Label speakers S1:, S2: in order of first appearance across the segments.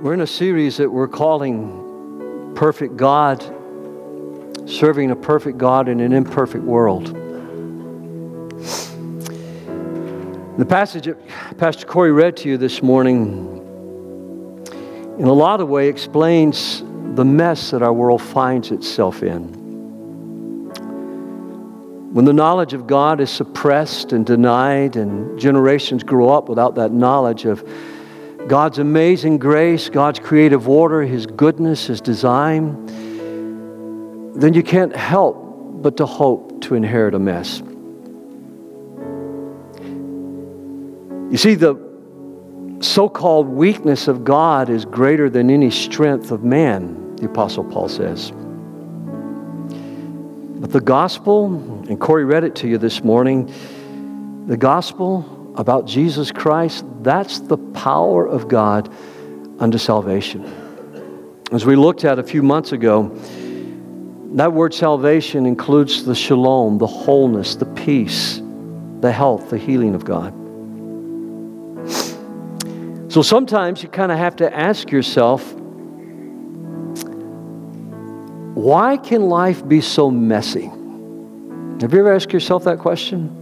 S1: We're in a series that we're calling Perfect God, serving a perfect God in an imperfect world. The passage that Pastor Corey read to you this morning, in a lot of way, explains the mess that our world finds itself in. When the knowledge of God is suppressed and denied, and generations grow up without that knowledge of God's amazing grace, God's creative order, His goodness, His design, then you can't help but to hope to inherit a mess. You see, the so called weakness of God is greater than any strength of man, the Apostle Paul says. But the gospel, and Corey read it to you this morning, the gospel about Jesus Christ, that's the power of God unto salvation. As we looked at a few months ago, that word salvation includes the shalom, the wholeness, the peace, the health, the healing of God. So sometimes you kind of have to ask yourself, why can life be so messy? Have you ever asked yourself that question?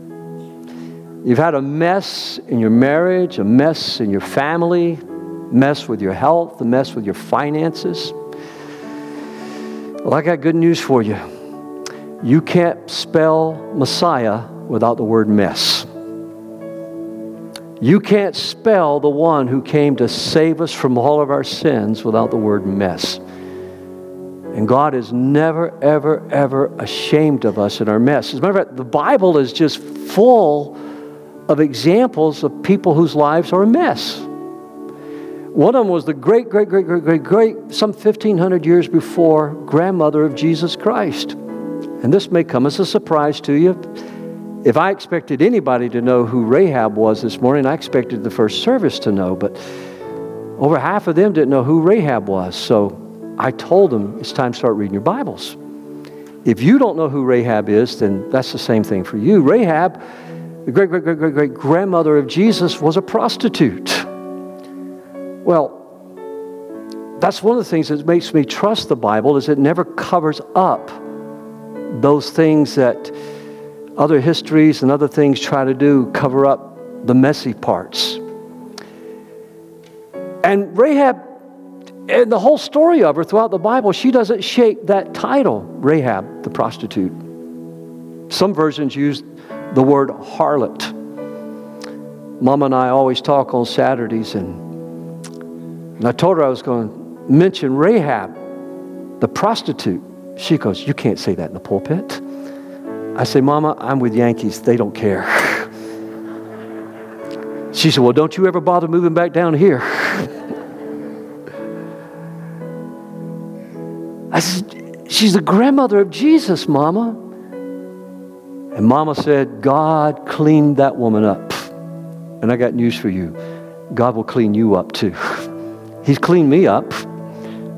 S1: You've had a mess in your marriage, a mess in your family, mess with your health, a mess with your finances. Well, I got good news for you. You can't spell Messiah without the word mess. You can't spell the one who came to save us from all of our sins without the word mess. And God is never, ever, ever ashamed of us in our mess. As a matter of fact, the Bible is just full of examples of people whose lives are a mess. One of them was the great, great, great, great, great, great, some 1,500 years before, grandmother of Jesus Christ. And this may come as a surprise to you. If I expected anybody to know who Rahab was this morning, I expected the first service to know, but over half of them didn't know who Rahab was. So I told them it's time to start reading your Bibles. If you don't know who Rahab is, then that's the same thing for you. Rahab the great, great, great, great, great grandmother of Jesus was a prostitute. Well, that's one of the things that makes me trust the Bible is it never covers up those things that other histories and other things try to do, cover up the messy parts. And Rahab, and the whole story of her throughout the Bible, she doesn't shake that title, Rahab the prostitute. Some versions use the word harlot. Mama and I always talk on Saturdays, and, and I told her I was going to mention Rahab, the prostitute. She goes, You can't say that in the pulpit. I say, Mama, I'm with Yankees. They don't care. She said, Well, don't you ever bother moving back down here. I said, She's the grandmother of Jesus, Mama. And mama said, God cleaned that woman up. And I got news for you God will clean you up too. He's cleaned me up.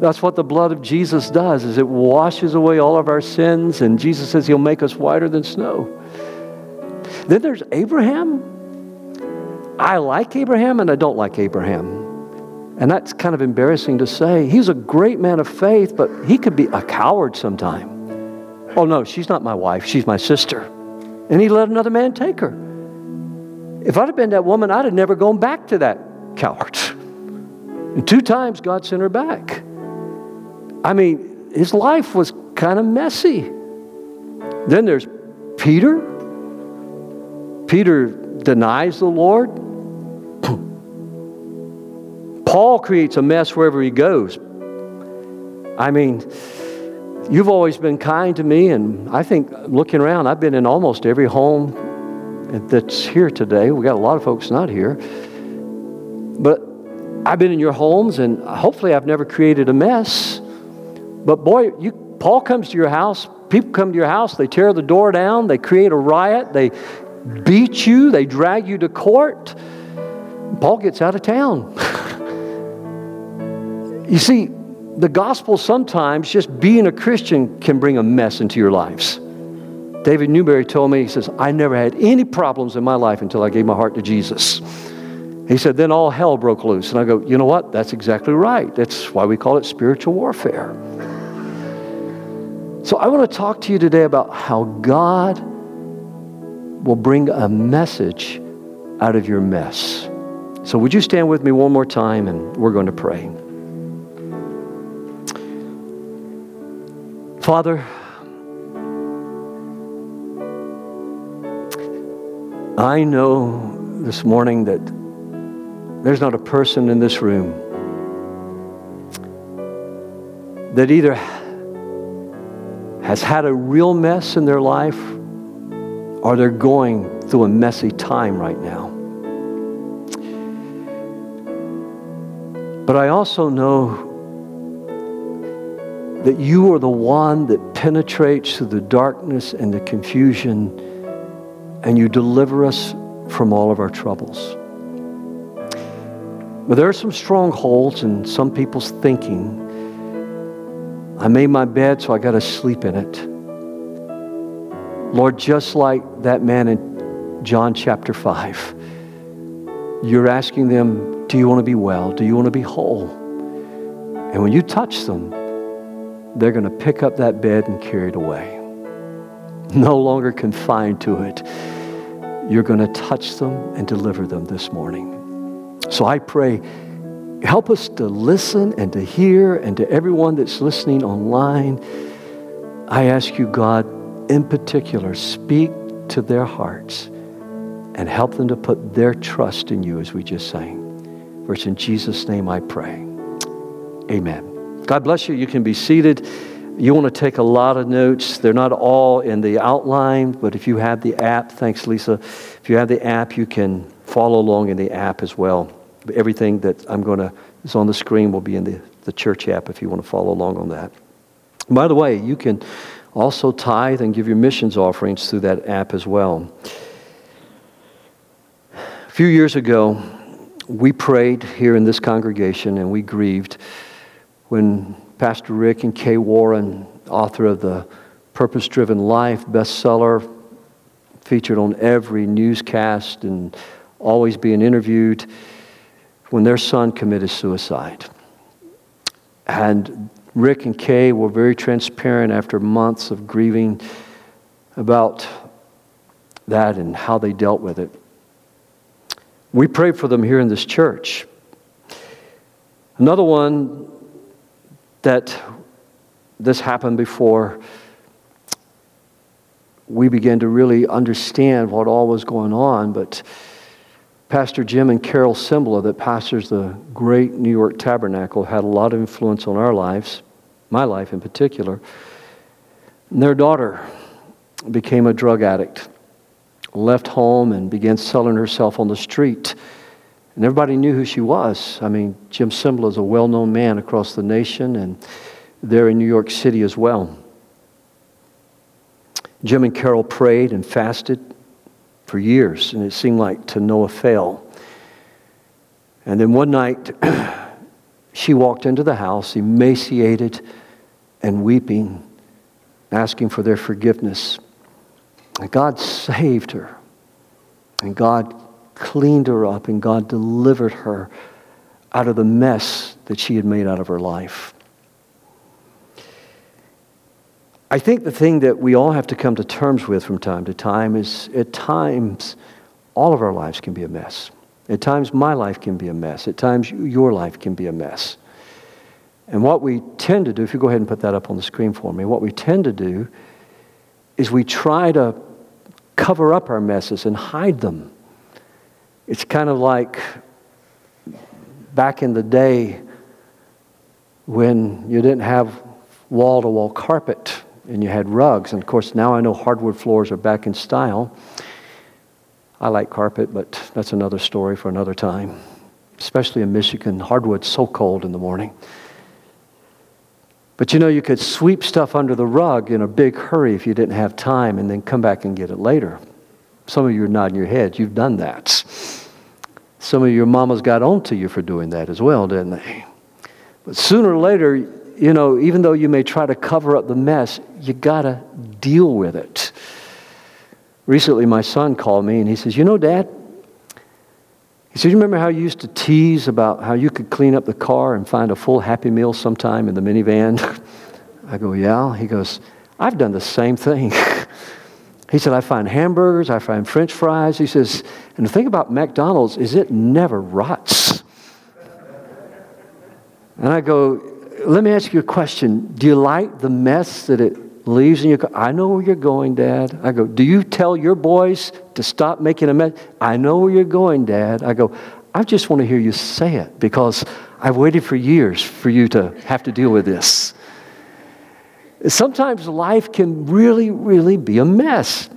S1: That's what the blood of Jesus does is it washes away all of our sins and Jesus says he'll make us whiter than snow. Then there's Abraham. I like Abraham and I don't like Abraham. And that's kind of embarrassing to say. He's a great man of faith, but he could be a coward sometime. Oh no, she's not my wife, she's my sister and he let another man take her. If I'd have been that woman, I'd have never gone back to that coward. And two times God sent her back. I mean, his life was kind of messy. Then there's Peter. Peter denies the Lord. Paul creates a mess wherever he goes. I mean, You've always been kind to me, and I think looking around, I've been in almost every home that's here today. We got a lot of folks not here. But I've been in your homes, and hopefully I've never created a mess. But boy, you, Paul comes to your house, people come to your house, they tear the door down, they create a riot, they beat you, they drag you to court. Paul gets out of town. you see, the gospel sometimes, just being a Christian, can bring a mess into your lives. David Newberry told me, he says, I never had any problems in my life until I gave my heart to Jesus. He said, then all hell broke loose. And I go, you know what? That's exactly right. That's why we call it spiritual warfare. So I want to talk to you today about how God will bring a message out of your mess. So would you stand with me one more time and we're going to pray. Father, I know this morning that there's not a person in this room that either has had a real mess in their life or they're going through a messy time right now. But I also know that you are the one that penetrates through the darkness and the confusion and you deliver us from all of our troubles. But there are some strongholds in some people's thinking. I made my bed, so I got to sleep in it. Lord, just like that man in John chapter 5, you're asking them, Do you want to be well? Do you want to be whole? And when you touch them, they're going to pick up that bed and carry it away. No longer confined to it. You're going to touch them and deliver them this morning. So I pray, help us to listen and to hear, and to everyone that's listening online. I ask you, God, in particular, speak to their hearts and help them to put their trust in you as we just sang. For it's in Jesus' name I pray. Amen. God bless you. You can be seated. You want to take a lot of notes. They're not all in the outline, but if you have the app, thanks, Lisa. If you have the app, you can follow along in the app as well. Everything that I'm going to is on the screen will be in the, the church app if you want to follow along on that. By the way, you can also tithe and give your missions offerings through that app as well. A few years ago, we prayed here in this congregation and we grieved when Pastor Rick and Kay Warren, author of the Purpose Driven Life bestseller, featured on every newscast and always being interviewed, when their son committed suicide. And Rick and Kay were very transparent after months of grieving about that and how they dealt with it. We prayed for them here in this church. Another one that this happened before we began to really understand what all was going on. But Pastor Jim and Carol Cymbala, that pastors the great New York Tabernacle, had a lot of influence on our lives, my life in particular. And their daughter became a drug addict, left home, and began selling herself on the street. And everybody knew who she was. I mean, Jim Cymbala is a well known man across the nation and there in New York City as well. Jim and Carol prayed and fasted for years, and it seemed like to no avail. And then one night, she walked into the house, emaciated and weeping, asking for their forgiveness. And God saved her. And God cleaned her up and God delivered her out of the mess that she had made out of her life. I think the thing that we all have to come to terms with from time to time is at times, all of our lives can be a mess. At times, my life can be a mess. At times, your life can be a mess. And what we tend to do, if you go ahead and put that up on the screen for me, what we tend to do is we try to cover up our messes and hide them. It's kind of like back in the day when you didn't have wall to wall carpet and you had rugs. And of course, now I know hardwood floors are back in style. I like carpet, but that's another story for another time. Especially in Michigan, hardwood's so cold in the morning. But you know, you could sweep stuff under the rug in a big hurry if you didn't have time and then come back and get it later. Some of you are nodding your heads. You've done that. Some of your mamas got onto you for doing that as well, didn't they? But sooner or later, you know, even though you may try to cover up the mess, you got to deal with it. Recently, my son called me and he says, You know, Dad, he said, You remember how you used to tease about how you could clean up the car and find a full Happy Meal sometime in the minivan? I go, Yeah. He goes, I've done the same thing. he said, I find hamburgers, I find french fries. He says, And the thing about McDonald's is it never rots. And I go, Let me ask you a question. Do you like the mess that it leaves in your car. I know where you're going, Dad. I go, Do you tell your boys to stop making a mess? I know where you're going, Dad. I go, I just want to hear you say it because I've waited for years for you to have to deal with this. Sometimes life can really, really be a mess.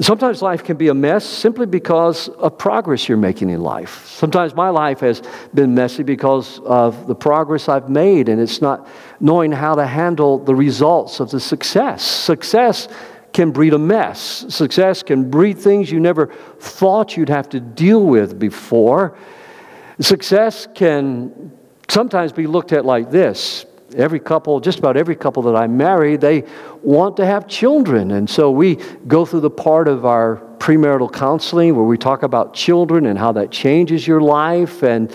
S1: Sometimes life can be a mess simply because of progress you're making in life. Sometimes my life has been messy because of the progress I've made, and it's not knowing how to handle the results of the success. Success can breed a mess. Success can breed things you never thought you'd have to deal with before. Success can sometimes be looked at like this every couple, just about every couple that I marry, they want to have children. And so we go through the part of our premarital counseling where we talk about children and how that changes your life. And,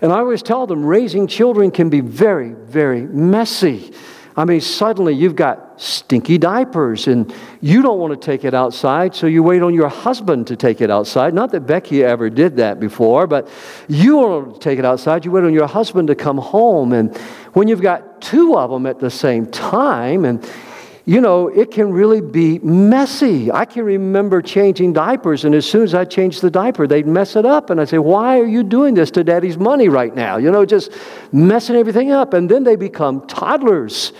S1: and I always tell them raising children can be very, very messy. I mean, suddenly you've got stinky diapers and you don't want to take it outside, so you wait on your husband to take it outside. Not that Becky ever did that before, but you want to take it outside, you wait on your husband to come home. And when you've got two of them at the same time, and you know, it can really be messy. I can remember changing diapers, and as soon as I changed the diaper, they'd mess it up. And I'd say, Why are you doing this to daddy's money right now? You know, just messing everything up. And then they become toddlers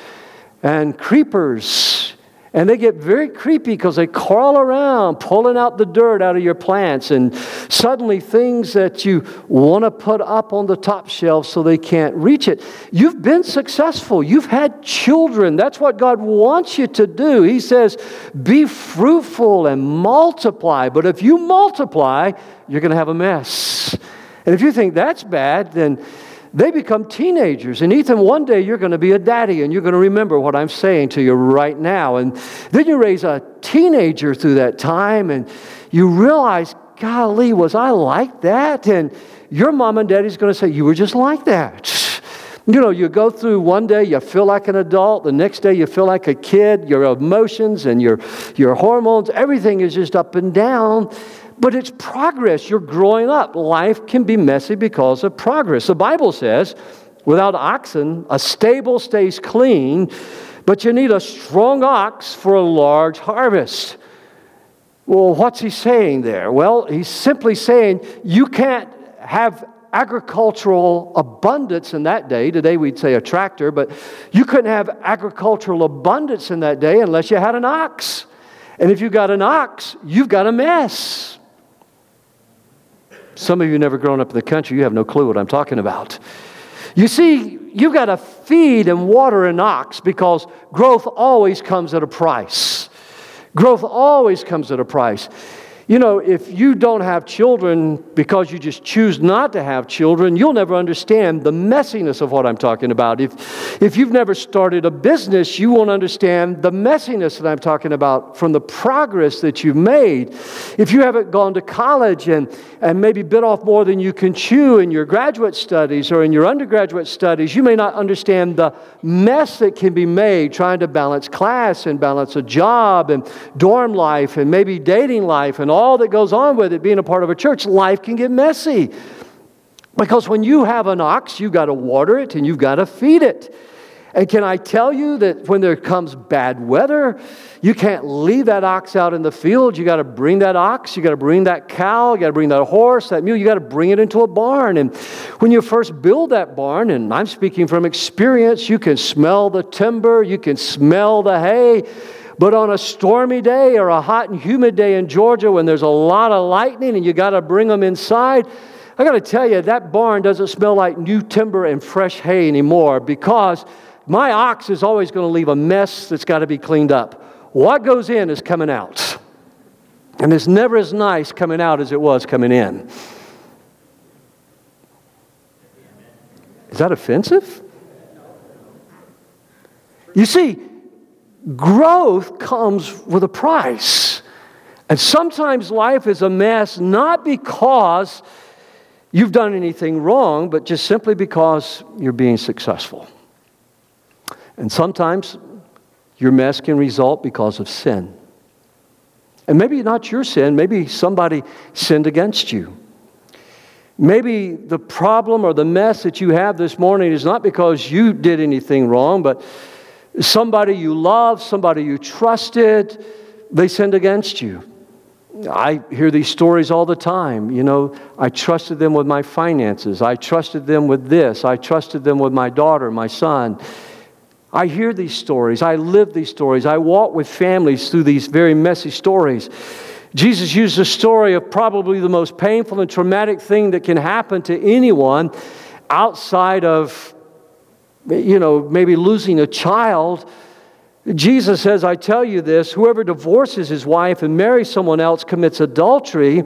S1: and creepers and they get very creepy because they crawl around, pulling out the dirt out of your plants. And suddenly, things that you want to put up on the top shelf so they can't reach it. You've been successful. You've had children. That's what God wants you to do. He says, be fruitful and multiply. But if you multiply, you're going to have a mess. And if you think that's bad, then they become teenagers. And Ethan, one day you're going to be a daddy and you're going to remember what I'm saying to you right now. And then you raise a teenager through that time and you realize, golly, was I like that? And your mom and daddy's going to say, you were just like that. You know, you go through one day, you feel like an adult. The next day, you feel like a kid. Your emotions and your, your hormones, everything is just up and down but it's progress. You're growing up. Life can be messy because of progress. The Bible says, without oxen, a stable stays clean, but you need a strong ox for a large harvest. Well, what's he saying there? Well, he's simply saying you can't have agricultural abundance in that day. Today we'd say a tractor, but you couldn't have agricultural abundance in that day unless you had an ox. And if you've got an ox, you've got a mess. Some of you never grown up in the country, you have no clue what I'm talking about. You see, you've got to feed and water an ox because growth always comes at a price. Growth always comes at a price. You know, if you don't have children because you just choose not to have children, you'll never understand the messiness of what I'm talking about. If, if you've never started a business, you won't understand the messiness that I'm talking about from the progress that you've made. If you haven't gone to college and, and maybe bit off more than you can chew in your graduate studies or in your undergraduate studies, you may not understand the mess that can be made trying to balance class and balance a job and dorm life and maybe dating life and all that goes on with it being a part of a church, life can get messy. Because when you have an ox, you've got to water it and you've got to feed it. And can I tell you that when there comes bad weather, you can't leave that ox out in the field. You got to bring that ox, you got to bring that cow, you got to bring that horse, that mule, you got to bring it into a barn. And when you first build that barn, and I'm speaking from experience, you can smell the timber, you can smell the hay. But on a stormy day or a hot and humid day in Georgia when there's a lot of lightning and you got to bring them inside, I got to tell you, that barn doesn't smell like new timber and fresh hay anymore because my ox is always going to leave a mess that's got to be cleaned up. What goes in is coming out. And it's never as nice coming out as it was coming in. Is that offensive? You see, growth comes with a price. And sometimes life is a mess not because you've done anything wrong, but just simply because you're being successful. And sometimes your mess can result because of sin. And maybe not your sin, maybe somebody sinned against you. Maybe the problem or the mess that you have this morning is not because you did anything wrong, but somebody you love, somebody you trusted, they sinned against you. I hear these stories all the time. You know, I trusted them with my finances. I trusted them with this. I trusted them with my daughter, my son. I hear these stories. I live these stories. I walk with families through these very messy stories. Jesus used the story of probably the most painful and traumatic thing that can happen to anyone outside of, you know, maybe losing a child. Jesus says, I tell you this whoever divorces his wife and marries someone else commits adultery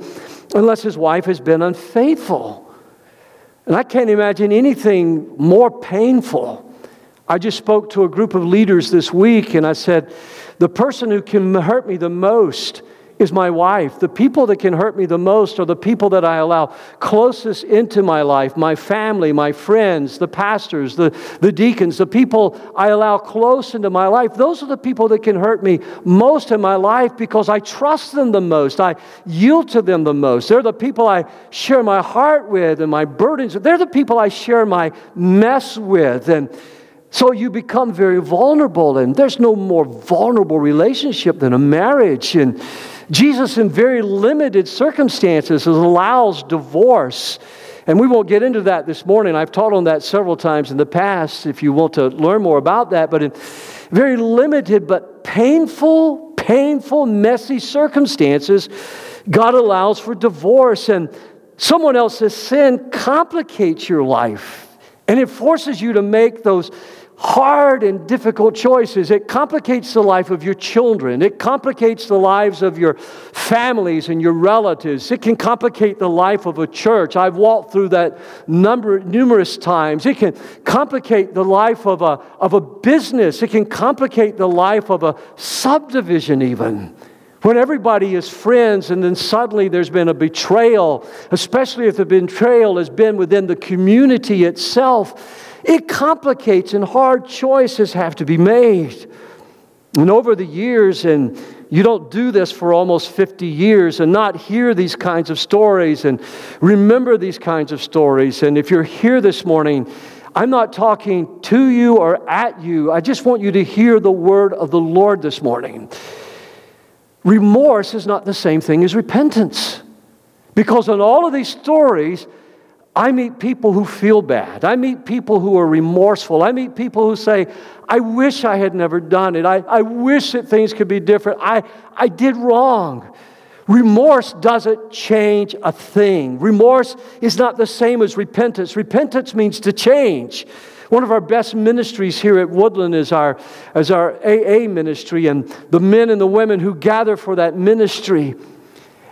S1: unless his wife has been unfaithful. And I can't imagine anything more painful I just spoke to a group of leaders this week and I said, the person who can hurt me the most is my wife. The people that can hurt me the most are the people that I allow closest into my life my family, my friends, the pastors, the, the deacons, the people I allow close into my life. Those are the people that can hurt me most in my life because I trust them the most. I yield to them the most. They're the people I share my heart with and my burdens. They're the people I share my mess with. And so you become very vulnerable, and there's no more vulnerable relationship than a marriage. And Jesus, in very limited circumstances, allows divorce. And we won't get into that this morning. I've taught on that several times in the past if you want to learn more about that. But in very limited but painful, painful, messy circumstances, God allows for divorce. And someone else's sin complicates your life. And it forces you to make those hard and difficult choices. It complicates the life of your children. It complicates the lives of your families and your relatives. It can complicate the life of a church. I've walked through that number numerous times. It can complicate the life of a, of a business. It can complicate the life of a subdivision even. When everybody is friends and then suddenly there's been a betrayal, especially if the betrayal has been within the community itself, it complicates and hard choices have to be made. And over the years, and you don't do this for almost 50 years and not hear these kinds of stories and remember these kinds of stories. And if you're here this morning, I'm not talking to you or at you. I just want you to hear the word of the Lord this morning. Remorse is not the same thing as repentance. Because in all of these stories, I meet people who feel bad. I meet people who are remorseful. I meet people who say, I wish I had never done it. I, I wish that things could be different. I, I did wrong. Remorse doesn't change a thing. Remorse is not the same as repentance. Repentance means to change. One of our best ministries here at Woodland is our, is our AA ministry, and the men and the women who gather for that ministry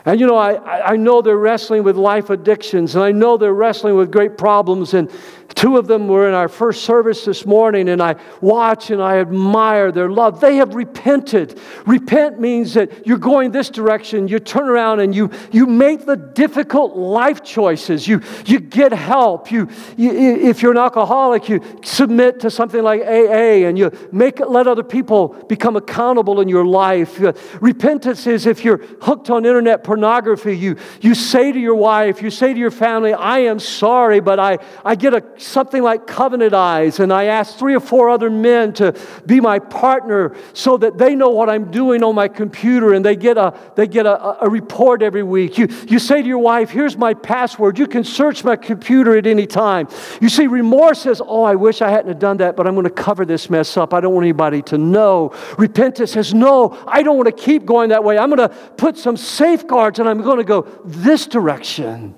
S1: and you know, I, I know they're wrestling with life addictions, and I know they're wrestling with great problems. And Two of them were in our first service this morning, and I watch and I admire their love. They have repented. Repent means that you're going this direction, you turn around and you, you make the difficult life choices. You, you get help. You, you, if you're an alcoholic, you submit to something like AA and you make let other people become accountable in your life. Uh, repentance is if you're hooked on internet pornography, you, you say to your wife, you say to your family, I am sorry, but I, I get a something like Covenant Eyes, and I asked three or four other men to be my partner so that they know what I'm doing on my computer and they get a, they get a, a report every week. You, you say to your wife, Here's my password. You can search my computer at any time. You see, remorse says, Oh, I wish I hadn't have done that, but I'm going to cover this mess up. I don't want anybody to know. Repentance says, No, I don't want to keep going that way. I'm going to put some safeguards and I'm going to go this direction.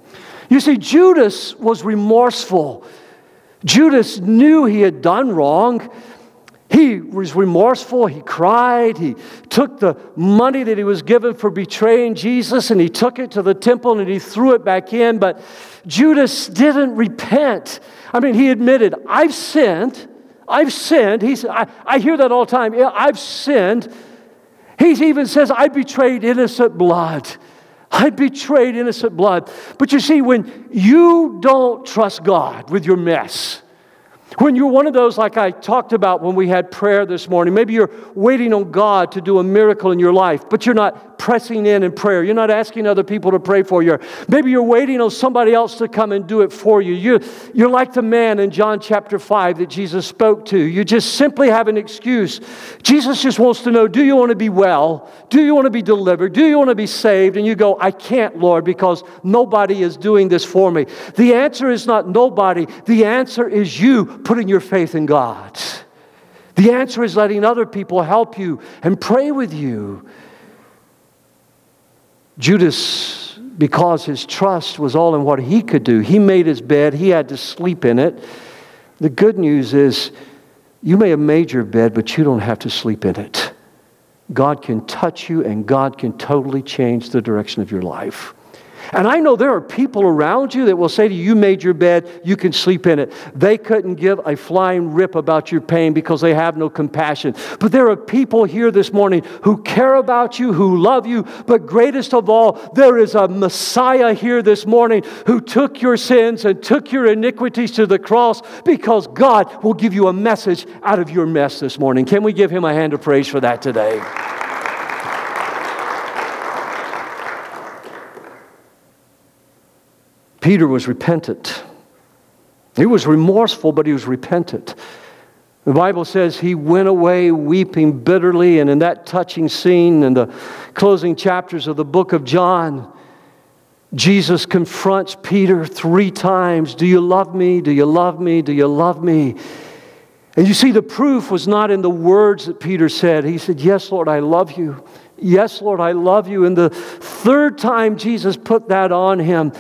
S1: You see, Judas was remorseful. Judas knew he had done wrong. He was remorseful. He cried. He took the money that he was given for betraying Jesus and he took it to the temple and he threw it back in. But Judas didn't repent. I mean, he admitted, I've sinned. I've sinned. He's, I, I hear that all the time. I've sinned. He even says, I betrayed innocent blood. I betrayed innocent blood. But you see, when you don't trust God with your mess, when you're one of those, like I talked about when we had prayer this morning, maybe you're waiting on God to do a miracle in your life, but you're not pressing in in prayer. You're not asking other people to pray for you. Maybe you're waiting on somebody else to come and do it for you. You're, you're like the man in John chapter 5 that Jesus spoke to. You just simply have an excuse. Jesus just wants to know do you want to be well? Do you want to be delivered? Do you want to be saved? And you go, I can't, Lord, because nobody is doing this for me. The answer is not nobody, the answer is you putting your faith in God. The answer is letting other people help you and pray with you. Judas, because his trust was all in what he could do, he made his bed, he had to sleep in it. The good news is, you may have made your bed, but you don't have to sleep in it. God can touch you, and God can totally change the direction of your life. And I know there are people around you that will say to you, You made your bed, you can sleep in it. They couldn't give a flying rip about your pain because they have no compassion. But there are people here this morning who care about you, who love you. But greatest of all, there is a Messiah here this morning who took your sins and took your iniquities to the cross because God will give you a message out of your mess this morning. Can we give him a hand of praise for that today? Peter was repentant. He was remorseful, but he was repentant. The Bible says he went away weeping bitterly, and in that touching scene in the closing chapters of the book of John, Jesus confronts Peter three times Do you love me? Do you love me? Do you love me? And you see, the proof was not in the words that Peter said. He said, Yes, Lord, I love you. Yes, Lord, I love you. And the third time Jesus put that on him,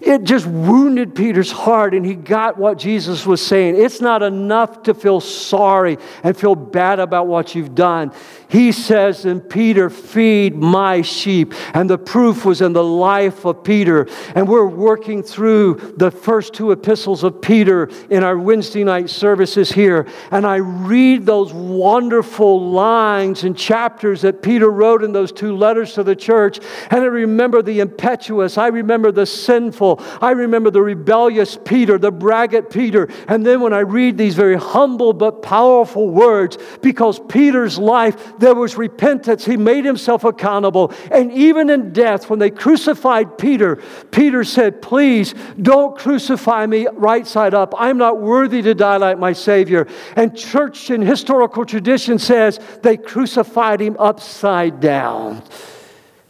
S1: it just wounded Peter's heart, and he got what Jesus was saying. It's not enough to feel sorry and feel bad about what you've done. He says, and Peter, feed my sheep. And the proof was in the life of Peter. And we're working through the first two epistles of Peter in our Wednesday night services here. And I read those wonderful lines and chapters that Peter wrote in those two letters to the church. And I remember the impetuous, I remember the sinful, I remember the rebellious Peter, the braggart Peter. And then when I read these very humble but powerful words, because Peter's life, there was repentance. He made himself accountable. And even in death, when they crucified Peter, Peter said, Please don't crucify me right side up. I'm not worthy to die like my Savior. And church and historical tradition says they crucified him upside down.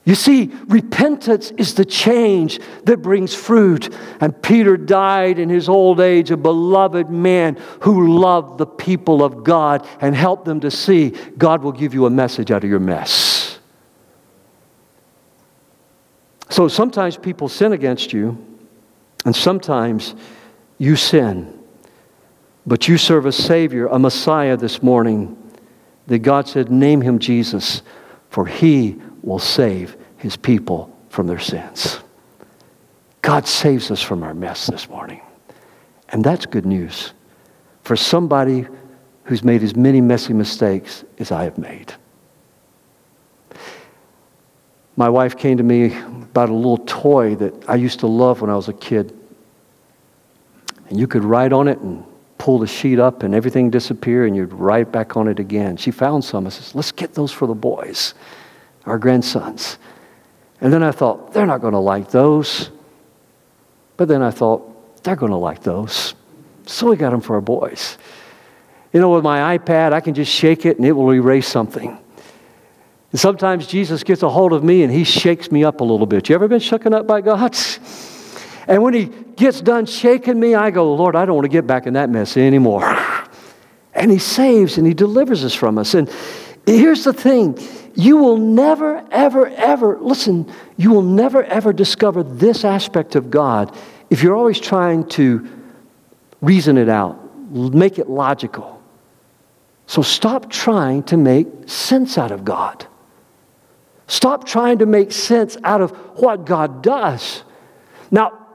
S1: You see, repentance is the change that brings fruit. And Peter died in his old age, a beloved man who loved the people of God and helped them to see God will give you a message out of your mess. So sometimes people sin against you, and sometimes you sin. But you serve a Savior, a Messiah this morning, that God said, Name him Jesus, for he will save his people from their sins. God saves us from our mess this morning. And that's good news for somebody who's made as many messy mistakes as I have made. My wife came to me about a little toy that I used to love when I was a kid. And you could write on it and pull the sheet up and everything disappear and you'd write back on it again. She found some and says, let's get those for the boys, our grandsons. And then I thought, they're not going to like those. But then I thought, they're going to like those. So we got them for our boys. You know, with my iPad, I can just shake it and it will erase something. And sometimes Jesus gets a hold of me and he shakes me up a little bit. You ever been shaken up by God? And when he gets done shaking me, I go, Lord, I don't want to get back in that mess anymore. And he saves and he delivers us from us. And here's the thing you will never, ever, ever, listen, you will never, ever discover this aspect of God if you're always trying to reason it out, make it logical. So stop trying to make sense out of God. Stop trying to make sense out of what God does. Now,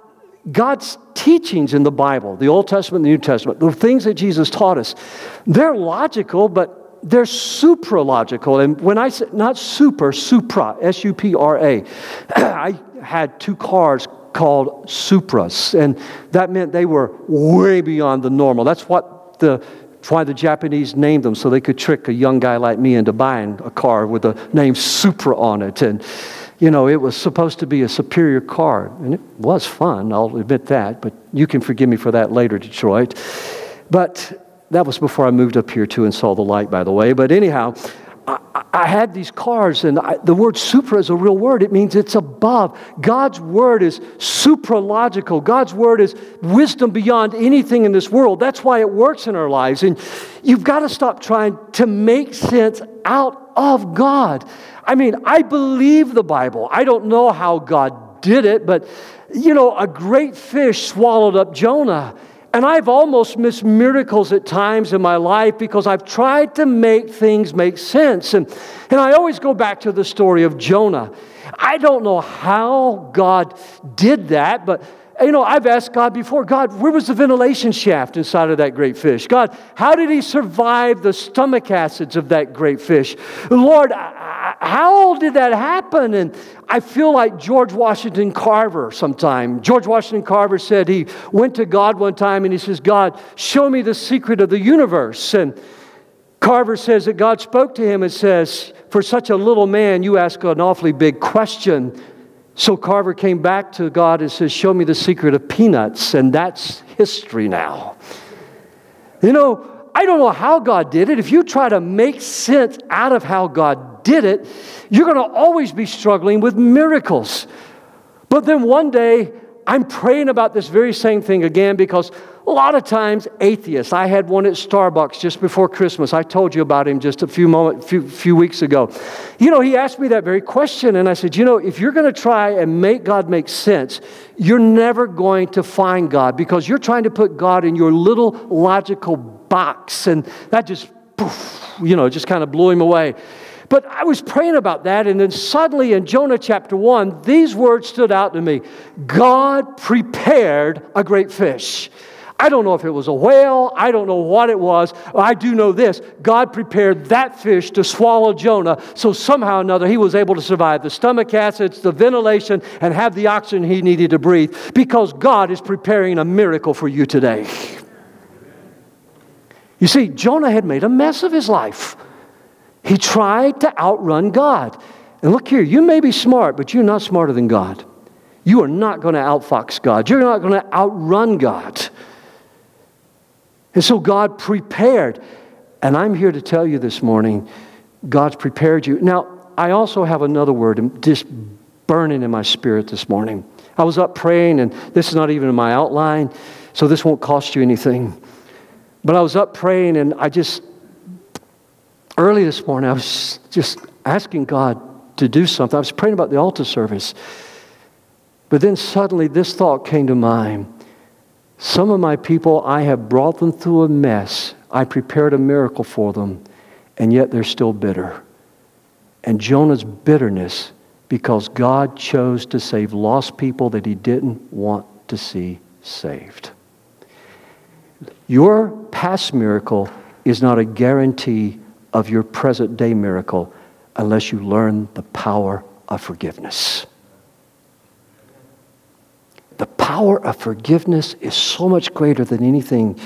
S1: God's teachings in the Bible, the Old Testament, the New Testament, the things that Jesus taught us, they're logical, but they're supralogical. And when I say not super, supra, S U P R A, I had two cars called Supras, and that meant they were way beyond the normal. That's what the why the Japanese named them so they could trick a young guy like me into buying a car with the name Supra on it. And, you know, it was supposed to be a superior car. And it was fun, I'll admit that. But you can forgive me for that later, Detroit. But that was before I moved up here too and saw the light, by the way. But anyhow, I, I had these cars, and I, the word supra is a real word. It means it's above. God's word is supralogical. God's word is wisdom beyond anything in this world. That's why it works in our lives. And you've got to stop trying to make sense out of God. I mean, I believe the Bible. I don't know how God did it, but you know, a great fish swallowed up Jonah. And I've almost missed miracles at times in my life because I've tried to make things make sense. And, and I always go back to the story of Jonah. I don't know how God did that, but you know, I've asked God before, God, where was the ventilation shaft inside of that great fish? God, how did he survive the stomach acids of that great fish? Lord, how did that happen? And I feel like George Washington Carver sometime. George Washington Carver said he went to God one time and he says, God, show me the secret of the universe. And Carver says that God spoke to him and says, For such a little man, you ask an awfully big question. So Carver came back to God and says, Show me the secret of peanuts. And that's history now. You know, I don't know how God did it. If you try to make sense out of how God did it, you're going to always be struggling with miracles. But then one day, I'm praying about this very same thing again because a lot of times atheists, I had one at Starbucks just before Christmas. I told you about him just a few moments, few, few weeks ago. You know, he asked me that very question, and I said, you know, if you're going to try and make God make sense, you're never going to find God because you're trying to put God in your little logical box, and that just, poof, you know, just kind of blew him away. But I was praying about that, and then suddenly in Jonah chapter 1, these words stood out to me God prepared a great fish. I don't know if it was a whale. I don't know what it was. I do know this God prepared that fish to swallow Jonah, so somehow or another he was able to survive the stomach acids, the ventilation, and have the oxygen he needed to breathe because God is preparing a miracle for you today. You see, Jonah had made a mess of his life. He tried to outrun God. And look here, you may be smart, but you're not smarter than God. You are not going to outfox God. You're not going to outrun God. And so God prepared. And I'm here to tell you this morning, God's prepared you. Now, I also have another word just burning in my spirit this morning. I was up praying, and this is not even in my outline, so this won't cost you anything. But I was up praying, and I just early this morning, I was just asking God to do something. I was praying about the altar service. But then suddenly this thought came to mind. Some of my people, I have brought them through a mess. I prepared a miracle for them, and yet they're still bitter. And Jonah's bitterness because God chose to save lost people that he didn't want to see saved. Your past miracle is not a guarantee of your present day miracle unless you learn the power of forgiveness. The power of forgiveness is so much greater than anything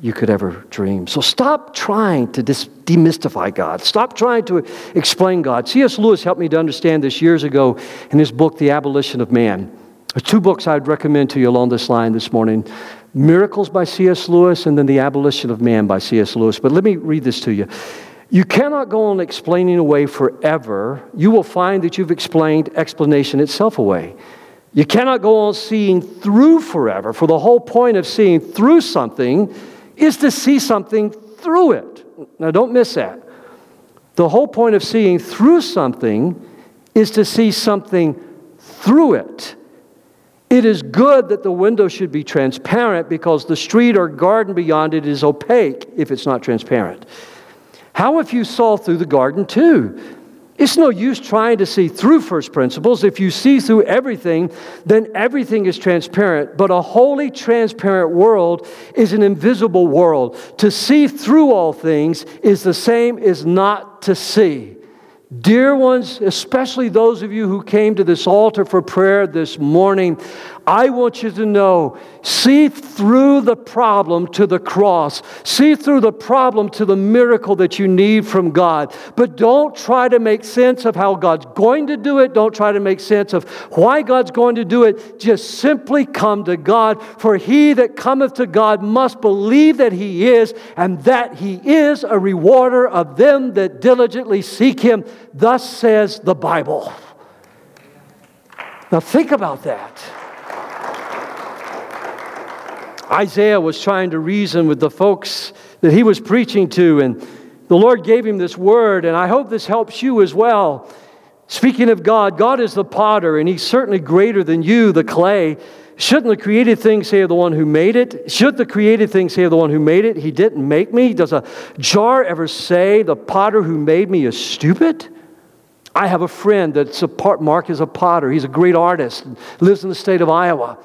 S1: you could ever dream. So stop trying to dis- demystify God. Stop trying to explain God. C.S. Lewis helped me to understand this years ago in his book, The Abolition of Man. There's two books I'd recommend to you along this line this morning Miracles by C.S. Lewis and then The Abolition of Man by C.S. Lewis. But let me read this to you. You cannot go on explaining away forever. You will find that you've explained explanation itself away. You cannot go on seeing through forever, for the whole point of seeing through something is to see something through it. Now, don't miss that. The whole point of seeing through something is to see something through it. It is good that the window should be transparent because the street or garden beyond it is opaque if it's not transparent. How if you saw through the garden too? It's no use trying to see through first principles. If you see through everything, then everything is transparent. But a wholly transparent world is an invisible world. To see through all things is the same as not to see. Dear ones, especially those of you who came to this altar for prayer this morning, I want you to know see through the problem to the cross, see through the problem to the miracle that you need from God. But don't try to make sense of how God's going to do it. Don't try to make sense of why God's going to do it. Just simply come to God, for he that cometh to God must believe that he is, and that he is a rewarder of them that diligently seek him. Thus says the Bible. Now, think about that. Isaiah was trying to reason with the folks that he was preaching to, and the Lord gave him this word, and I hope this helps you as well. Speaking of God, God is the potter, and he's certainly greater than you, the clay. Shouldn't the created thing say of the one who made it? Should the created thing say of the one who made it, He didn't make me? Does a jar ever say, the potter who made me is stupid? I have a friend that's a part, Mark is a potter. He's a great artist, lives in the state of Iowa.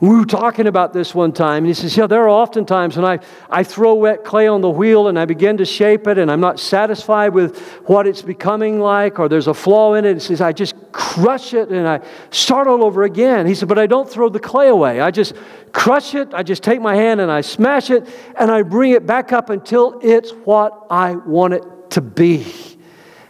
S1: We were talking about this one time, and he says, Yeah, there are often times when I, I throw wet clay on the wheel and I begin to shape it, and I'm not satisfied with what it's becoming like, or there's a flaw in it. He says, I just crush it and I start all over again. He said, But I don't throw the clay away. I just crush it, I just take my hand and I smash it, and I bring it back up until it's what I want it to be.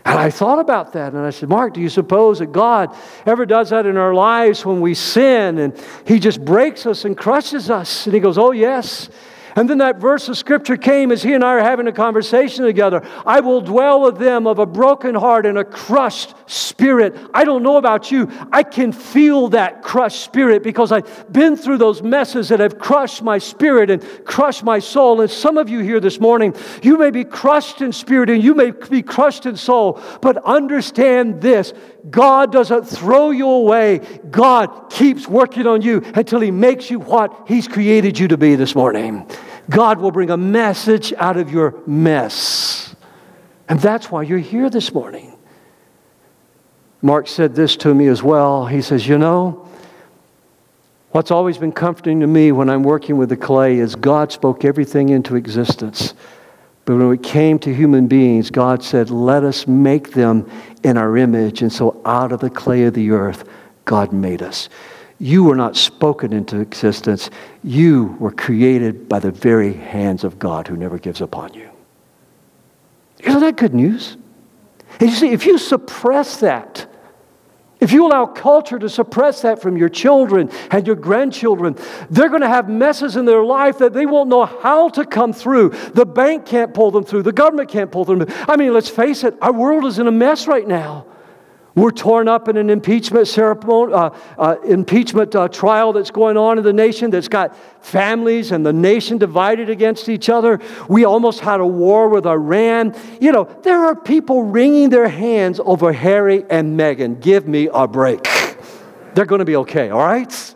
S1: And I thought about that and I said, Mark, do you suppose that God ever does that in our lives when we sin and He just breaks us and crushes us? And he goes, Oh, yes. And then that verse of scripture came as he and I are having a conversation together. I will dwell with them of a broken heart and a crushed spirit. I don't know about you. I can feel that crushed spirit because I've been through those messes that have crushed my spirit and crushed my soul. And some of you here this morning, you may be crushed in spirit and you may be crushed in soul, but understand this God doesn't throw you away. God keeps working on you until He makes you what He's created you to be this morning. God will bring a message out of your mess. And that's why you're here this morning. Mark said this to me as well. He says, You know, what's always been comforting to me when I'm working with the clay is God spoke everything into existence. But when it came to human beings, God said, Let us make them in our image. And so out of the clay of the earth, God made us. You were not spoken into existence. You were created by the very hands of God who never gives up on you. Isn't that good news? And you see, if you suppress that, if you allow culture to suppress that from your children and your grandchildren, they're going to have messes in their life that they won't know how to come through. The bank can't pull them through, the government can't pull them through. I mean, let's face it, our world is in a mess right now. We're torn up in an impeachment ceremony, uh, uh, impeachment uh, trial that's going on in the nation that's got families and the nation divided against each other. We almost had a war with Iran. You know, there are people wringing their hands over Harry and Meghan. Give me a break. They're going to be okay, all right?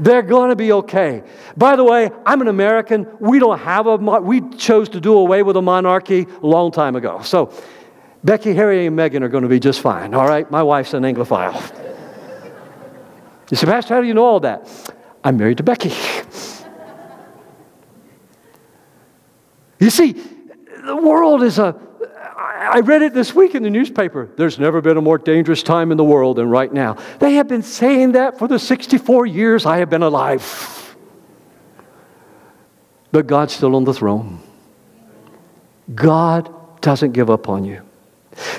S1: They're going to be okay. By the way, I'm an American. We don't have a, we chose to do away with a monarchy a long time ago. So, Becky, Harry, and Meghan are going to be just fine, all right? My wife's an Anglophile. You say, Pastor, how do you know all that? I'm married to Becky. You see, the world is a. I read it this week in the newspaper. There's never been a more dangerous time in the world than right now. They have been saying that for the 64 years I have been alive. But God's still on the throne. God doesn't give up on you.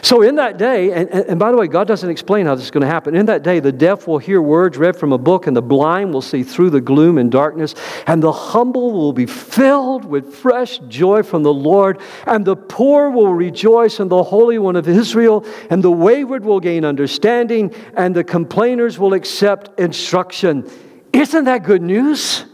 S1: So, in that day, and, and by the way, God doesn't explain how this is going to happen. In that day, the deaf will hear words read from a book, and the blind will see through the gloom and darkness, and the humble will be filled with fresh joy from the Lord, and the poor will rejoice in the Holy One of Israel, and the wayward will gain understanding, and the complainers will accept instruction. Isn't that good news?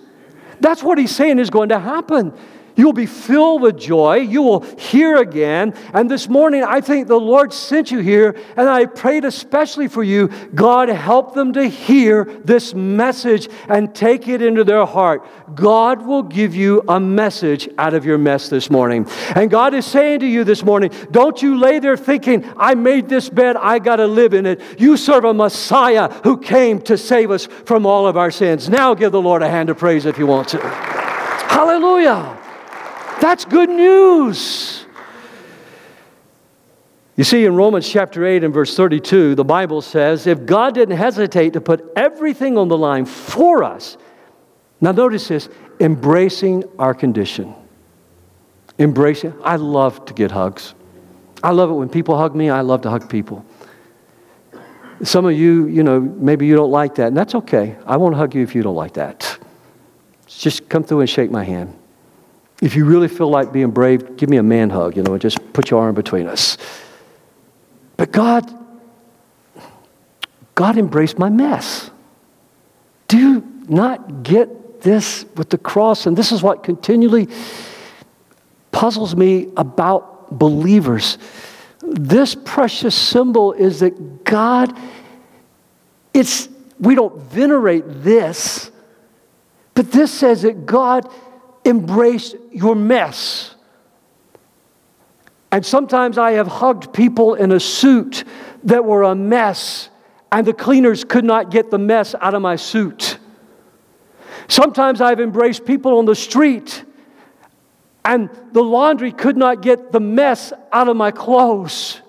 S1: That's what he's saying is going to happen. You'll be filled with joy. You will hear again. And this morning, I think the Lord sent you here, and I prayed especially for you. God, help them to hear this message and take it into their heart. God will give you a message out of your mess this morning. And God is saying to you this morning, don't you lay there thinking, I made this bed, I got to live in it. You serve a Messiah who came to save us from all of our sins. Now give the Lord a hand of praise if you want to. Hallelujah. That's good news. You see, in Romans chapter 8 and verse 32, the Bible says, if God didn't hesitate to put everything on the line for us, now notice this embracing our condition. Embracing, I love to get hugs. I love it when people hug me, I love to hug people. Some of you, you know, maybe you don't like that, and that's okay. I won't hug you if you don't like that. Just come through and shake my hand. If you really feel like being brave, give me a man hug, you know, and just put your arm between us. But God, God embraced my mess. Do you not get this with the cross? And this is what continually puzzles me about believers. This precious symbol is that God, it's, we don't venerate this, but this says that God embraced your mess. And sometimes I have hugged people in a suit that were a mess, and the cleaners could not get the mess out of my suit. Sometimes I've embraced people on the street, and the laundry could not get the mess out of my clothes.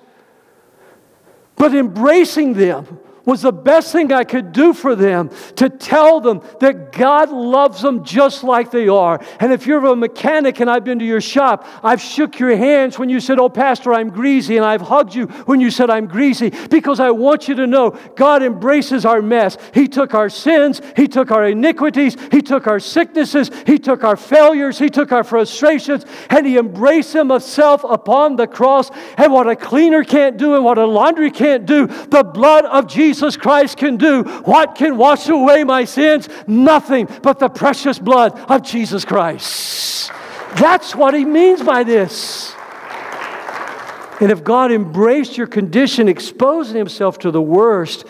S1: But embracing them was the best thing I could do for them to tell them that God loves them just like they are. And if you're a mechanic and I've been to your shop, I've shook your hands when you said, Oh, Pastor, I'm greasy, and I've hugged you when you said I'm greasy because I want you to know God embraces our mess. He took our sins, He took our iniquities, He took our sicknesses, He took our failures, He took our frustrations, and He embraced Himself upon the cross. And what a cleaner can't do and what a laundry can't do, the blood of Jesus Jesus Christ can do. What can wash away my sins? Nothing but the precious blood of Jesus Christ. That's what he means by this. And if God embraced your condition, exposing himself to the worst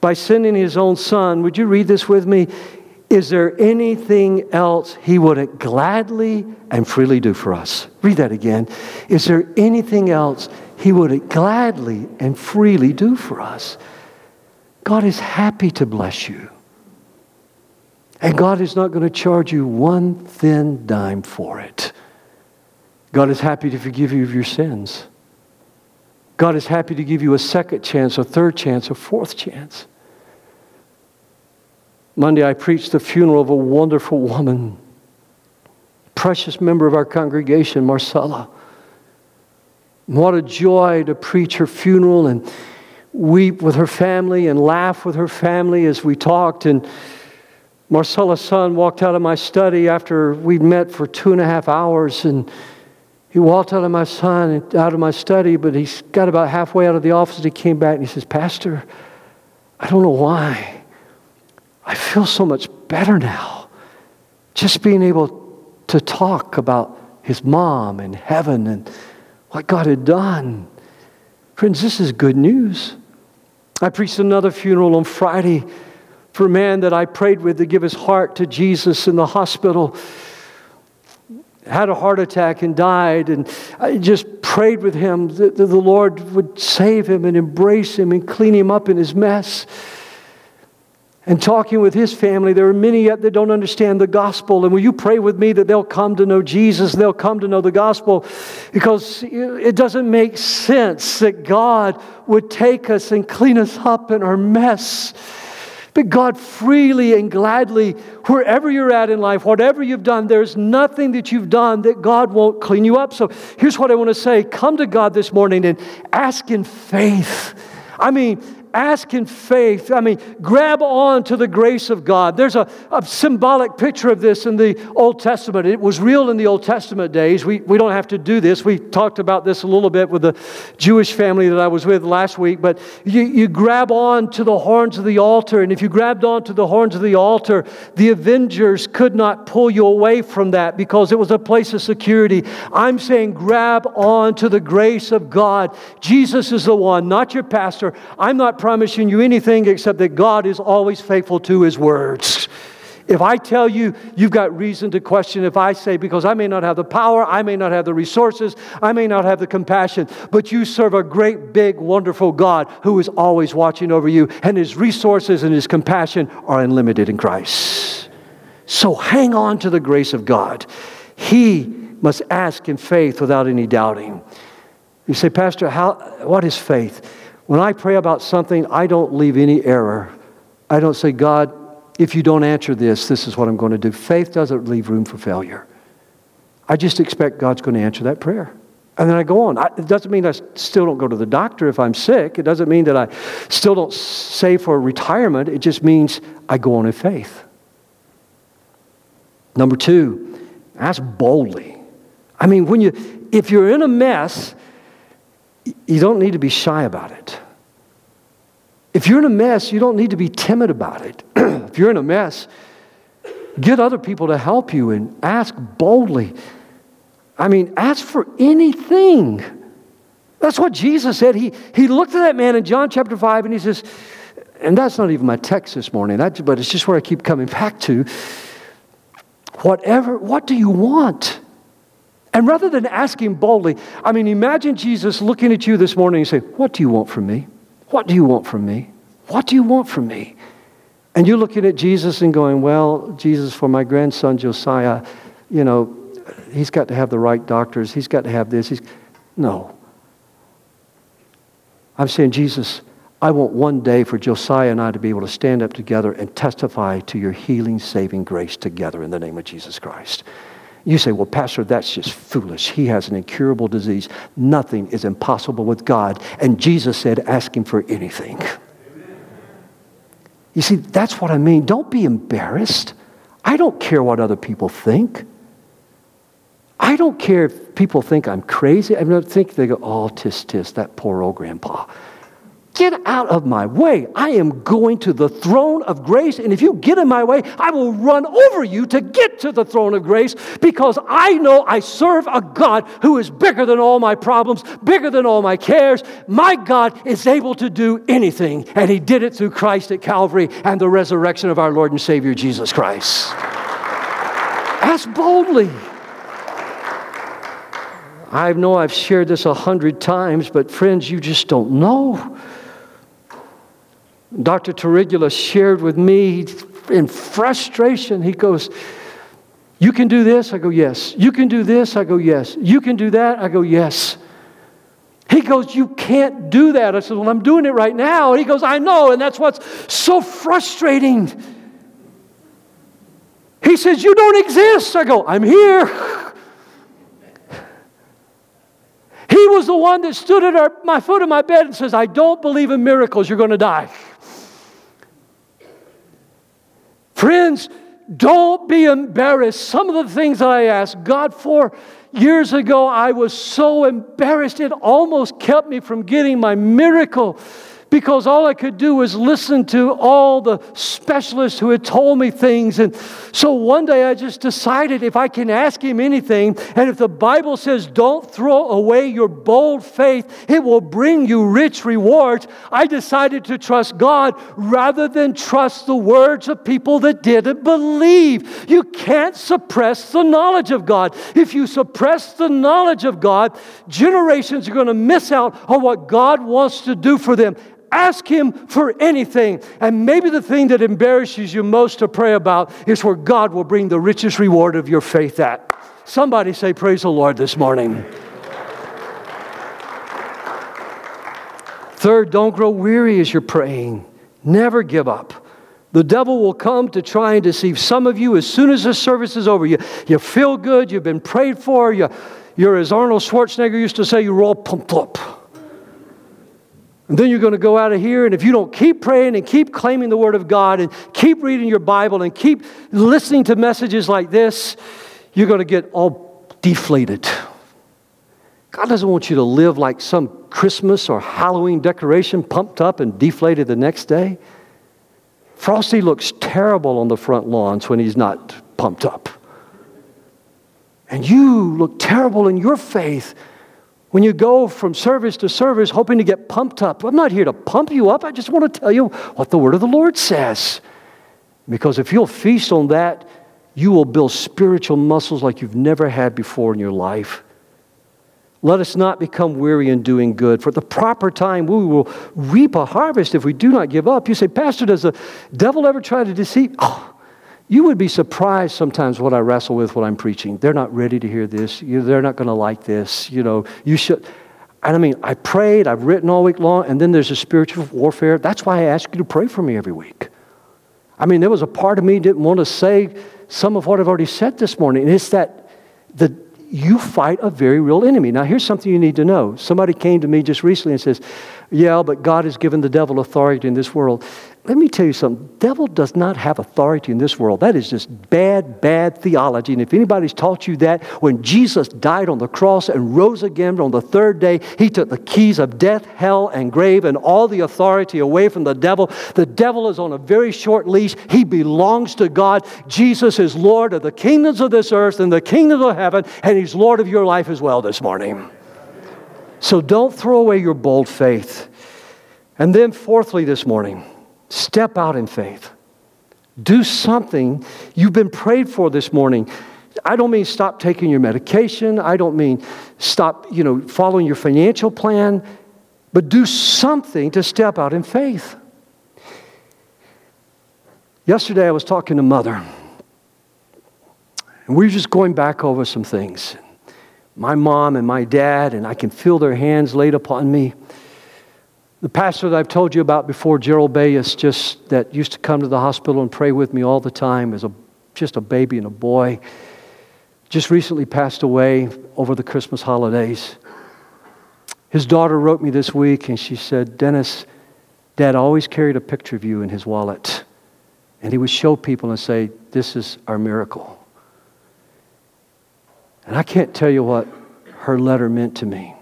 S1: by sending his own son, would you read this with me? Is there anything else he would gladly and freely do for us? Read that again. Is there anything else he would gladly and freely do for us? God is happy to bless you. And God is not going to charge you one thin dime for it. God is happy to forgive you of your sins. God is happy to give you a second chance, a third chance, a fourth chance. Monday, I preached the funeral of a wonderful woman, precious member of our congregation, Marcella. What a joy to preach her funeral and weep with her family and laugh with her family as we talked. And Marcella's son walked out of my study after we'd met for two and a half hours. And he walked out of my son, out of my study, but he got about halfway out of the office and he came back and he says, Pastor, I don't know why. I feel so much better now. Just being able to talk about his mom and heaven and what God had done. Friends, this is good news. I preached another funeral on Friday for a man that I prayed with to give his heart to Jesus in the hospital. Had a heart attack and died, and I just prayed with him that the Lord would save him and embrace him and clean him up in his mess and talking with his family, there are many yet that don't understand the gospel. And will you pray with me that they'll come to know Jesus, they'll come to know the gospel? Because it doesn't make sense that God would take us and clean us up in our mess. But God freely and gladly, wherever you're at in life, whatever you've done, there's nothing that you've done that God won't clean you up. So here's what I want to say come to God this morning and ask in faith. I mean, ask in faith. I mean, grab on to the grace of God. There's a, a symbolic picture of this in the Old Testament. It was real in the Old Testament days. We, we don't have to do this. We talked about this a little bit with the Jewish family that I was with last week. But you, you grab on to the horns of the altar. And if you grabbed on to the horns of the altar, the Avengers could not pull you away from that because it was a place of security. I'm saying grab on to the grace of God. Jesus is the one, not your pastor. I'm not promising you anything except that God is always faithful to his words. If I tell you, you've got reason to question. If I say, because I may not have the power, I may not have the resources, I may not have the compassion, but you serve a great, big, wonderful God who is always watching over you, and his resources and his compassion are unlimited in Christ. So hang on to the grace of God. He must ask in faith without any doubting. You say, Pastor, how, what is faith? When I pray about something, I don't leave any error. I don't say, God, if you don't answer this, this is what I'm going to do. Faith doesn't leave room for failure. I just expect God's going to answer that prayer. And then I go on. I, it doesn't mean I still don't go to the doctor if I'm sick. It doesn't mean that I still don't save for retirement. It just means I go on in faith. Number two, ask boldly. I mean, when you, if you're in a mess, you don't need to be shy about it. If you're in a mess, you don't need to be timid about it. if you're in a mess, get other people to help you and ask boldly. I mean, ask for anything. That's what Jesus said. He, he looked at that man in John chapter 5 and he says, and that's not even my text this morning, but it's just where I keep coming back to. Whatever, what do you want? And rather than asking boldly, I mean, imagine Jesus looking at you this morning and saying, What do you want from me? What do you want from me? What do you want from me? And you're looking at Jesus and going, Well, Jesus, for my grandson Josiah, you know, he's got to have the right doctors. He's got to have this. He's... No. I'm saying, Jesus, I want one day for Josiah and I to be able to stand up together and testify to your healing, saving grace together in the name of Jesus Christ. You say, well, Pastor, that's just foolish. He has an incurable disease. Nothing is impossible with God. And Jesus said, ask him for anything. You see, that's what I mean. Don't be embarrassed. I don't care what other people think. I don't care if people think I'm crazy. I don't think they go, oh, tis, tis, that poor old grandpa. Get out of my way. I am going to the throne of grace. And if you get in my way, I will run over you to get to the throne of grace because I know I serve a God who is bigger than all my problems, bigger than all my cares. My God is able to do anything. And He did it through Christ at Calvary and the resurrection of our Lord and Savior Jesus Christ. Ask boldly. I know I've shared this a hundred times, but friends, you just don't know. Dr. Terigula shared with me in frustration. He goes, You can do this? I go, Yes. You can do this? I go, Yes. You can do that? I go, Yes. He goes, You can't do that. I said, Well, I'm doing it right now. And he goes, I know. And that's what's so frustrating. He says, You don't exist. I go, I'm here. He was the one that stood at our, my foot of my bed and says, I don't believe in miracles. You're going to die. Friends, don't be embarrassed. Some of the things that I asked God for years ago, I was so embarrassed, it almost kept me from getting my miracle because all I could do was listen to all the specialists who had told me things. And so one day I just decided if I can ask him anything, and if the Bible says don't throw away your bold faith, it will bring you rich rewards, I decided to trust God rather than trust the words of people that didn't believe. You can't suppress the knowledge of God. If you suppress the knowledge of God, generations are going to miss out on what God wants to do for them. Ask Him for anything. And maybe the thing that embarrasses you most to pray about is where God will bring the richest reward of your faith at. Somebody say, Praise the Lord this morning. Third, don't grow weary as you're praying. Never give up. The devil will come to try and deceive some of you as soon as the service is over. You, you feel good, you've been prayed for, you, you're, as Arnold Schwarzenegger used to say, you're all pumped up. And then you're going to go out of here, and if you don't keep praying and keep claiming the Word of God and keep reading your Bible and keep listening to messages like this, you're going to get all deflated. God doesn't want you to live like some Christmas or Halloween decoration pumped up and deflated the next day. Frosty looks terrible on the front lawns when he's not pumped up. And you look terrible in your faith when you go from service to service hoping to get pumped up. I'm not here to pump you up. I just want to tell you what the word of the Lord says. Because if you'll feast on that, you will build spiritual muscles like you've never had before in your life. Let us not become weary in doing good. For at the proper time, we will reap a harvest if we do not give up. You say, Pastor, does the devil ever try to deceive? Oh, you would be surprised sometimes what I wrestle with when I'm preaching. They're not ready to hear this. They're not going to like this. You know, you should. And I mean, I prayed, I've written all week long, and then there's a spiritual warfare. That's why I ask you to pray for me every week. I mean, there was a part of me didn't want to say some of what I've already said this morning. And it's that the you fight a very real enemy. Now, here's something you need to know. Somebody came to me just recently and says, Yeah, but God has given the devil authority in this world. Let me tell you something. Devil does not have authority in this world. That is just bad, bad theology. And if anybody's taught you that, when Jesus died on the cross and rose again on the third day, he took the keys of death, hell, and grave and all the authority away from the devil. The devil is on a very short leash. He belongs to God. Jesus is Lord of the kingdoms of this earth and the kingdoms of heaven, and he's Lord of your life as well this morning. So don't throw away your bold faith. And then, fourthly, this morning, Step out in faith. Do something you've been prayed for this morning. I don't mean stop taking your medication. I don't mean stop, you know, following your financial plan, but do something to step out in faith. Yesterday I was talking to mother, and we were just going back over some things. My mom and my dad, and I can feel their hands laid upon me. The pastor that I've told you about before, Gerald Bayus, just that used to come to the hospital and pray with me all the time as a just a baby and a boy, just recently passed away over the Christmas holidays. His daughter wrote me this week and she said, Dennis, Dad always carried a picture of you in his wallet. And he would show people and say, This is our miracle. And I can't tell you what her letter meant to me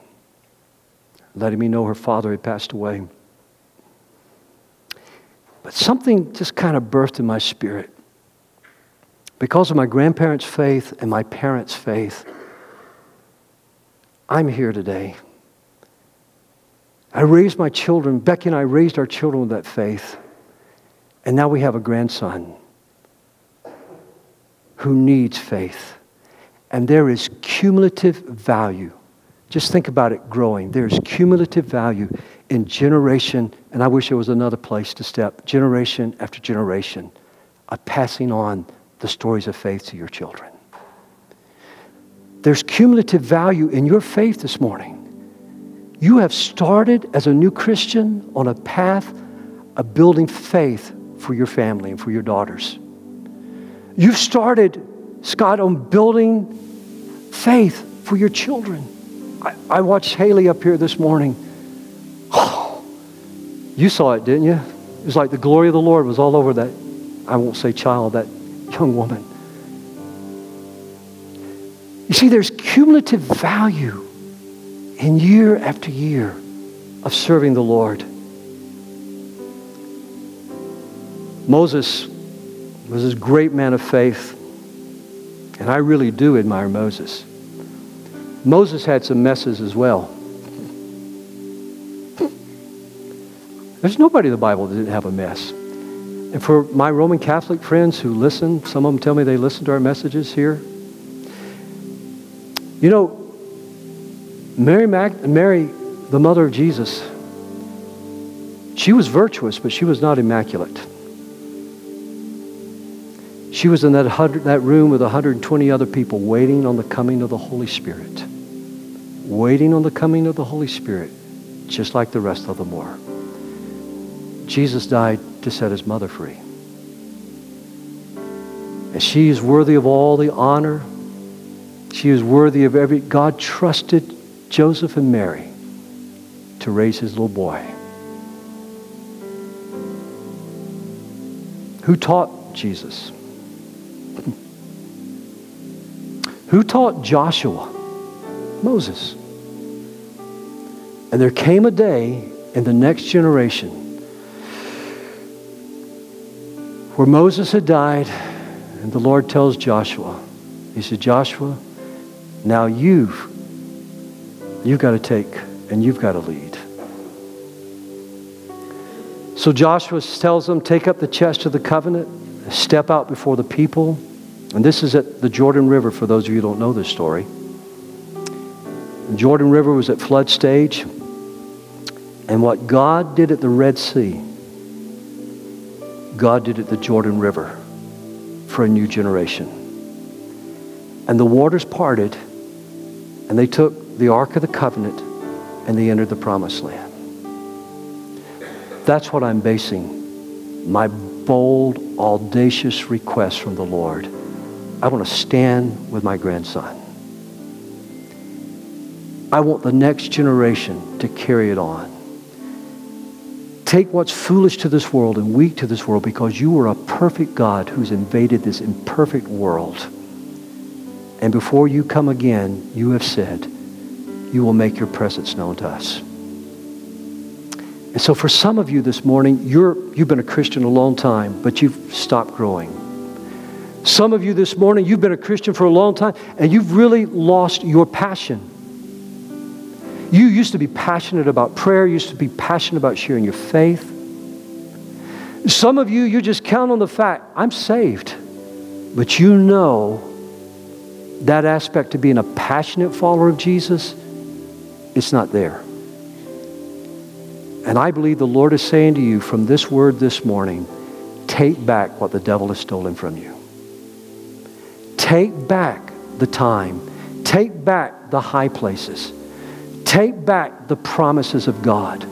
S1: letting me know her father had passed away. But something just kind of birthed in my spirit. Because of my grandparents' faith and my parents' faith, I'm here today. I raised my children, Becky and I raised our children with that faith. And now we have a grandson who needs faith. And there is cumulative value just think about it growing. There's cumulative value in generation, and I wish there was another place to step, generation after generation, of passing on the stories of faith to your children. There's cumulative value in your faith this morning. You have started as a new Christian on a path of building faith for your family and for your daughters. You've started, Scott, on building faith for your children. I, watched Haley up here this morning. Oh, you saw it, didn't you? It was like the glory of the Lord was all over that, I won't say child, that young woman. You see, there's cumulative value in year after year of serving the Lord. Moses was this great man of faith, and I really do admire Moses. Moses had some messes as well. There's nobody in the Bible that didn't have a mess. And for my Roman Catholic friends who listen, some of them tell me they listen to our messages here. You know, Mary, Mag- Mary, the mother of Jesus, she was virtuous, but she was not immaculate. She was in that, that room with 120 other people waiting on the coming of the Holy Spirit waiting on the coming of the Holy Spirit, just like the rest of them were. Jesus died to set his mother free. And she is worthy of all the honor. She is worthy of every. God trusted Joseph and Mary to raise his little boy. Who taught Jesus? Who taught Joshua? Moses. And there came a day in the next generation where Moses had died, and the Lord tells Joshua, He said, Joshua, now you've you've got to take and you've got to lead. So Joshua tells them, take up the chest of the covenant, step out before the people. And this is at the Jordan River, for those of you who don't know this story. The Jordan River was at flood stage. And what God did at the Red Sea, God did at the Jordan River for a new generation. And the waters parted, and they took the Ark of the Covenant and they entered the promised land. That's what I'm basing my bold, audacious request from the Lord. I want to stand with my grandson. I want the next generation to carry it on. Take what's foolish to this world and weak to this world because you are a perfect God who's invaded this imperfect world. And before you come again, you have said, you will make your presence known to us. And so for some of you this morning, you're, you've been a Christian a long time, but you've stopped growing. Some of you this morning, you've been a Christian for a long time, and you've really lost your passion. You used to be passionate about prayer, used to be passionate about sharing your faith. Some of you, you just count on the fact, I'm saved. But you know that aspect of being a passionate follower of Jesus it's not there. And I believe the Lord is saying to you from this word this morning take back what the devil has stolen from you. Take back the time. Take back the high places. Take back the promises of God.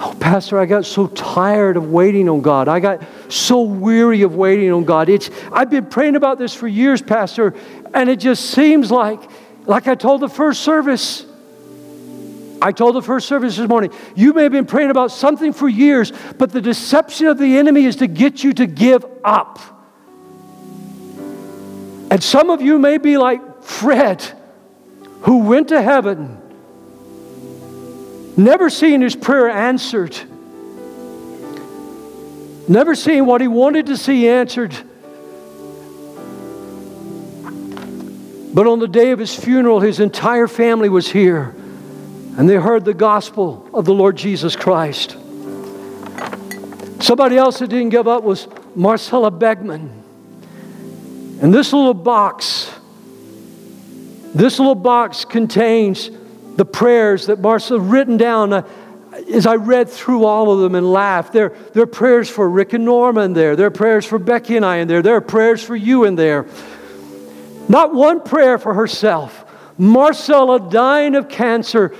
S1: Oh, Pastor, I got so tired of waiting on God. I got so weary of waiting on God. It's, I've been praying about this for years, Pastor, and it just seems like like I told the first service, I told the first service this morning, you may have been praying about something for years, but the deception of the enemy is to get you to give up. And some of you may be like Fred, who went to heaven, never seeing his prayer answered, never seeing what he wanted to see answered. But on the day of his funeral, his entire family was here, and they heard the gospel of the Lord Jesus Christ. Somebody else that didn't give up was Marcella Begman. And this little box, this little box contains the prayers that Marcella written down. Uh, as I read through all of them and laughed, there, there are prayers for Rick and Norma in there. There are prayers for Becky and I in there. There are prayers for you in there. Not one prayer for herself. Marcella dying of cancer.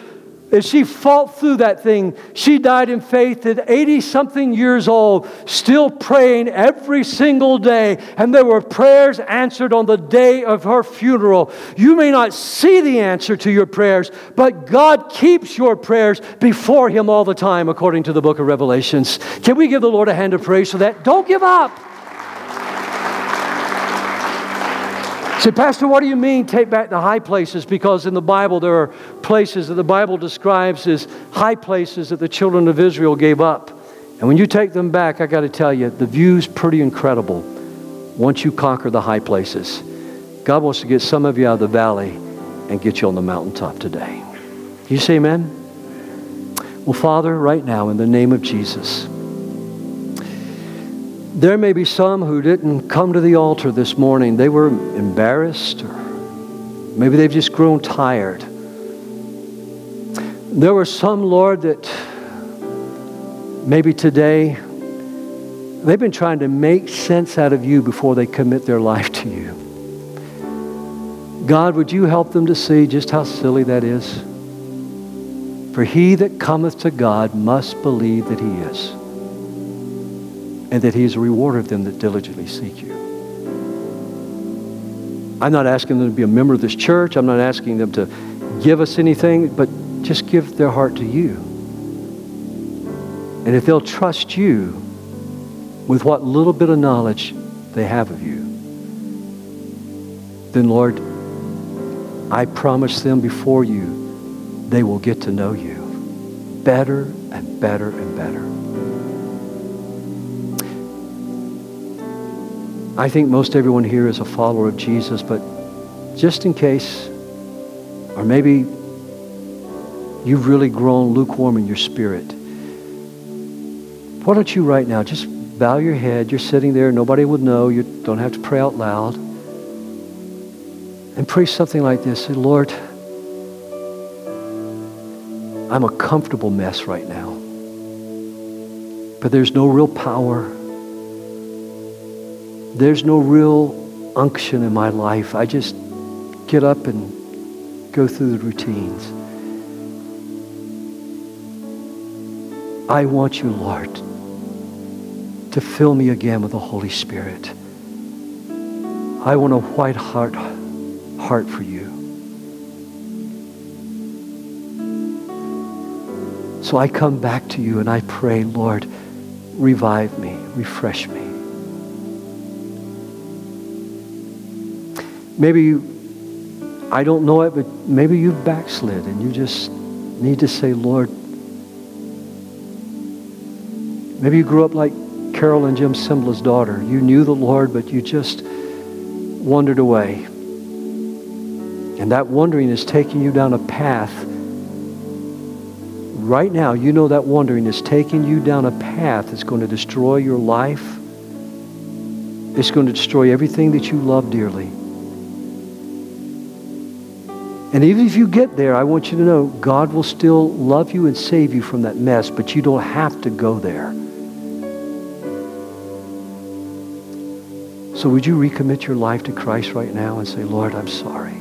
S1: As she fought through that thing, she died in faith at 80 something years old, still praying every single day. And there were prayers answered on the day of her funeral. You may not see the answer to your prayers, but God keeps your prayers before Him all the time, according to the book of Revelations. Can we give the Lord a hand of praise for that? Don't give up. Say, Pastor, what do you mean take back the high places? Because in the Bible, there are places that the Bible describes as high places that the children of Israel gave up. And when you take them back, I got to tell you, the view's pretty incredible once you conquer the high places. God wants to get some of you out of the valley and get you on the mountaintop today. You say amen? Well, Father, right now, in the name of Jesus, there may be some who didn't come to the altar this morning. They were embarrassed, or maybe they've just grown tired. There were some, Lord, that maybe today they've been trying to make sense out of you before they commit their life to you. God, would you help them to see just how silly that is? For he that cometh to God must believe that he is and that He is a rewarder of them that diligently seek you. I'm not asking them to be a member of this church. I'm not asking them to give us anything, but just give their heart to you. And if they'll trust you, with what little bit of knowledge they have of you, then Lord, I promise them before you, they will get to know you better and better and better. I think most everyone here is a follower of Jesus, but just in case, or maybe you've really grown lukewarm in your spirit, why don't you right now just bow your head? You're sitting there, nobody would know, you don't have to pray out loud. And pray something like this Say, Lord, I'm a comfortable mess right now. But there's no real power. There's no real unction in my life. I just get up and go through the routines. I want you, Lord, to fill me again with the Holy Spirit. I want a white heart, heart for you. So I come back to you and I pray, Lord, revive me, refresh me. Maybe I don't know it, but maybe you've backslid and you just need to say, Lord, maybe you grew up like Carol and Jim Simbla's daughter. You knew the Lord, but you just wandered away. And that wandering is taking you down a path right now, you know that wandering is taking you down a path that's going to destroy your life. It's going to destroy everything that you love dearly. And even if you get there, I want you to know God will still love you and save you from that mess, but you don't have to go there. So would you recommit your life to Christ right now and say, Lord, I'm sorry.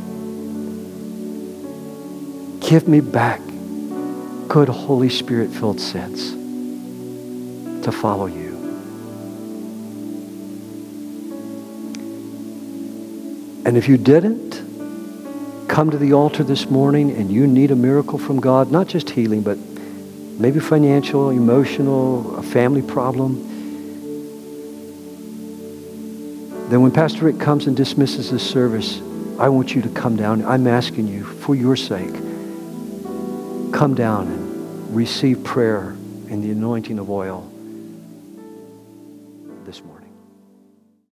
S1: Give me back good Holy Spirit filled sense to follow you. And if you didn't, come to the altar this morning and you need a miracle from God, not just healing, but maybe financial, emotional, a family problem, then when Pastor Rick comes and dismisses this service, I want you to come down. I'm asking you, for your sake, come down and receive prayer and the anointing of oil.